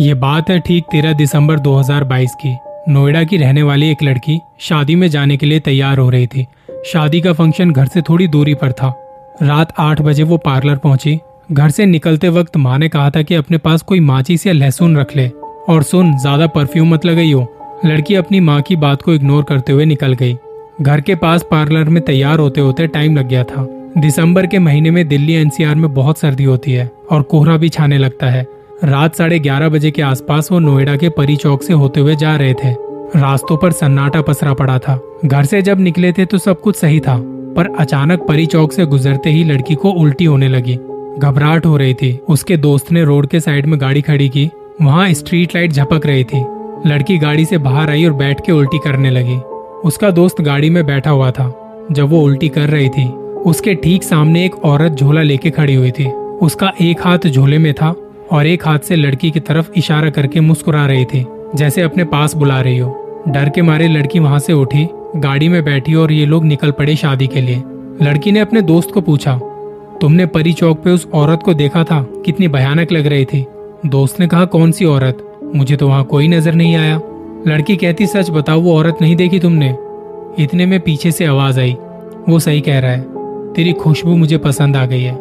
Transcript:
ये बात है ठीक तेरह दिसंबर 2022 की। नोएडा की रहने वाली एक लड़की शादी में जाने के लिए तैयार हो रही थी। शादी का फ़ंक्शन घर से थोड़ी दूरी पर था। रात आठ बजे वो पार्लर पहुँची। घर से निकलते वक्त माँ ने कहा था कि अपने पास कोई माचिस या लहसुन रख ले। और सुन, ज़्यादा परफ्यूम मत लगाई हो लड़की अपनी माँ की बात को इग्नोर करते हुए निकल गई। घर के पास पार्लर में तैयार होते होते टाइम लग गया था। दिसंबर के महीने में दिल्ली एनसीआर में बहुत सर्दी होती है और कोहरा भी छाने लगता है। रात साढ़े ग्यारह बजे के आसपास वो नोएडा के परी चौक से होते हुए जा रहे थे। रास्तों पर सन्नाटा पसरा पड़ा था। घर से जब निकले थे तो सब कुछ सही था, पर अचानक परी चौक से गुजरते ही लड़की को उल्टी होने लगी। घबराहट हो रही थी। उसके दोस्त ने रोड के साइड में गाड़ी खड़ी की। वहाँ स्ट्रीट लाइट झपक रही थी। लड़की गाड़ी से बाहर आई और बैठ के उल्टी करने लगी। उसका दोस्त गाड़ी में बैठा हुआ था। जब वो उल्टी कर रही थी, उसके ठीक सामने एक औरत झोला लेके खड़ी हुई थी। उसका एक हाथ झोले में था और एक हाथ से लड़की की तरफ़ इशारा करके मुस्कुरा रही थी, जैसे अपने पास बुला रही हो। डर के मारे लड़की वहाँ से उठी, गाड़ी में बैठी और ये लोग निकल पड़े शादी के लिए। लड़की ने अपने दोस्त को पूछा, तुमने परी चौक पे उस औरत को देखा था? कितनी भयानक लग रही थी? दोस्त ने कहा, कौन सी औरत? मुझे तो वहाँ कोई नज़र नहीं आया। लड़की कहती, सच बताओ, वो औरत नहीं देखी तुमने? इतने में पीछे से आवाज़ आई, वो सही कह रहा है। तेरी खुशबू मुझे पसंद आ गई है।